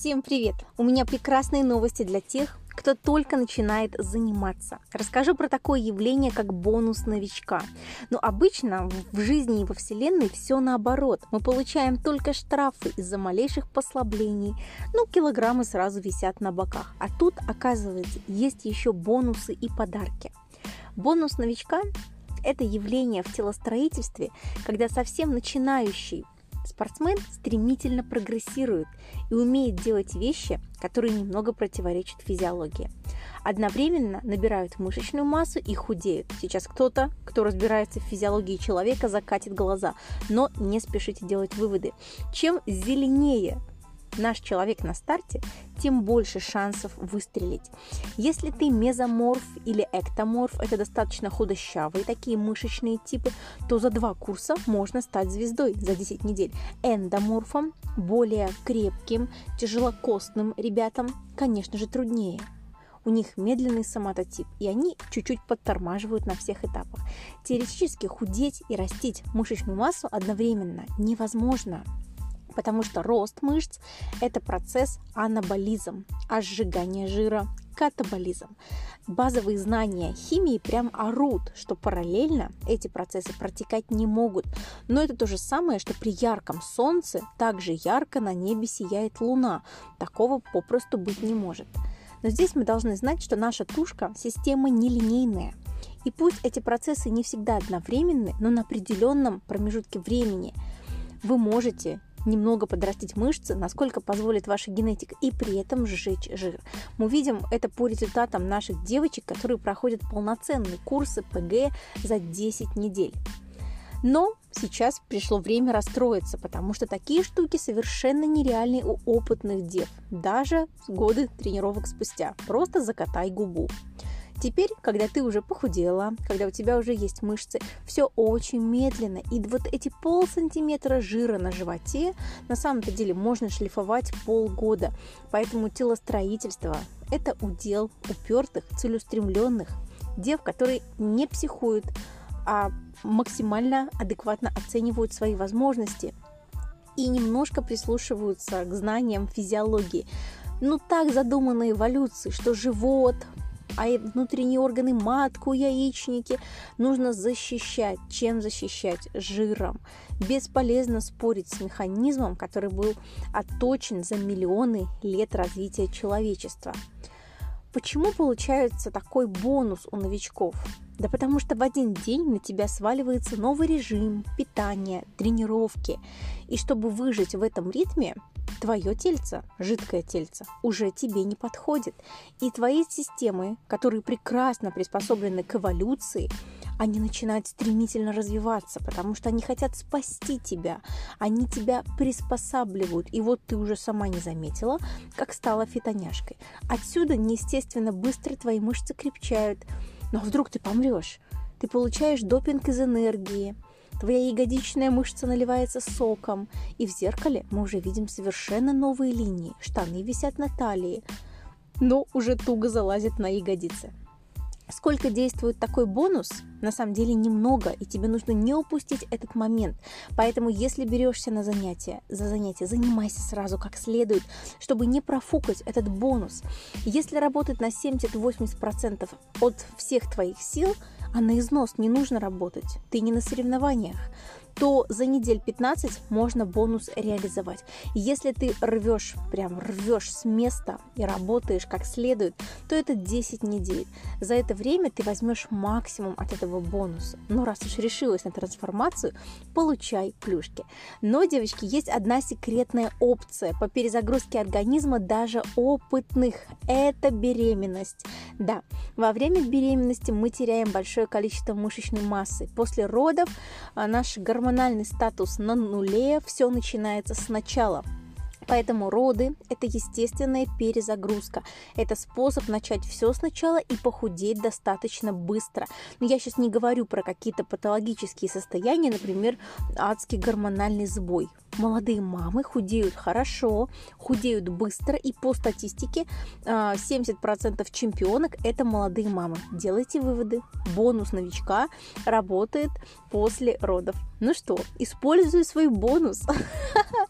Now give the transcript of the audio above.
Всем привет! У меня прекрасные новости для тех, кто только начинает заниматься. Расскажу про такое явление, как бонус новичка. Но обычно в жизни и во Вселенной все наоборот. Мы получаем только штрафы из-за малейших послаблений. Ну, килограммы сразу висят на боках. А тут, оказывается, есть еще бонусы и подарки. Бонус новичка – это явление в телостроительстве, когда совсем начинающий Спортсмен стремительно прогрессирует и умеет делать вещи, которые немного противоречат физиологии. Одновременно набирают мышечную массу и худеют. Сейчас кто-то, кто разбирается в физиологии человека, закатит глаза, но не спешите делать выводы. Чем зеленее наш человек на старте, тем больше шансов выстрелить. Если ты мезоморф или эктоморф, это достаточно худощавые такие мышечные типы, то за два курса можно стать звездой за 10 недель. Эндоморфом, более крепким, тяжелокостным ребятам, конечно же, труднее у них медленный соматотип, и они чуть-чуть подтормаживают на всех этапах. Теоретически худеть и растить мышечную массу одновременно невозможно потому что рост мышц – это процесс анаболизм, а сжигание жира – катаболизм. Базовые знания химии прям орут, что параллельно эти процессы протекать не могут. Но это то же самое, что при ярком солнце также ярко на небе сияет луна. Такого попросту быть не может. Но здесь мы должны знать, что наша тушка – система нелинейная. И пусть эти процессы не всегда одновременны, но на определенном промежутке времени вы можете немного подрастить мышцы, насколько позволит ваша генетика, и при этом сжечь жир. Мы видим это по результатам наших девочек, которые проходят полноценные курсы ПГ за 10 недель. Но сейчас пришло время расстроиться, потому что такие штуки совершенно нереальные у опытных дев, даже годы тренировок спустя. Просто закатай губу. Теперь, когда ты уже похудела, когда у тебя уже есть мышцы, все очень медленно. И вот эти пол сантиметра жира на животе на самом-то деле можно шлифовать полгода. Поэтому телостроительство – это удел упертых, целеустремленных дев, которые не психуют, а максимально адекватно оценивают свои возможности и немножко прислушиваются к знаниям физиологии. Ну так задумано эволюцией, что живот, а внутренние органы, матку, яичники нужно защищать. Чем защищать? Жиром. Бесполезно спорить с механизмом, который был отточен за миллионы лет развития человечества. Почему получается такой бонус у новичков? Да потому что в один день на тебя сваливается новый режим, питание, тренировки. И чтобы выжить в этом ритме, твое тельце, жидкое тельце, уже тебе не подходит. И твои системы, которые прекрасно приспособлены к эволюции, они начинают стремительно развиваться, потому что они хотят спасти тебя, они тебя приспосабливают. И вот ты уже сама не заметила, как стала фитоняшкой. Отсюда неестественно быстро твои мышцы крепчают. Но вдруг ты помрешь, ты получаешь допинг из энергии, Твоя ягодичная мышца наливается соком, и в зеркале мы уже видим совершенно новые линии. Штаны висят на талии, но уже туго залазят на ягодицы. Сколько действует такой бонус? На самом деле немного, и тебе нужно не упустить этот момент. Поэтому, если берешься на занятие, за занятие, занимайся сразу как следует, чтобы не профукать этот бонус. Если работать на 70-80% от всех твоих сил – а на износ не нужно работать, ты не на соревнованиях, то за недель 15 можно бонус реализовать. Если ты рвешь, прям рвешь с места и работаешь как следует, то это 10 недель. За это время ты возьмешь максимум от этого бонуса. Но раз уж решилась на трансформацию, получай плюшки. Но, девочки, есть одна секретная опция по перезагрузке организма даже опытных. Это беременность. Да, во время беременности мы теряем большое количество мышечной массы. После родов а, наши гормоны гормональный статус на нуле, все начинается сначала. Поэтому роды – это естественная перезагрузка. Это способ начать все сначала и похудеть достаточно быстро. Но я сейчас не говорю про какие-то патологические состояния, например, адский гормональный сбой. Молодые мамы худеют хорошо, худеют быстро, и по статистике 70% а, чемпионок – это молодые мамы. Делайте выводы. Бонус новичка работает после родов. Ну что, используй свой бонус.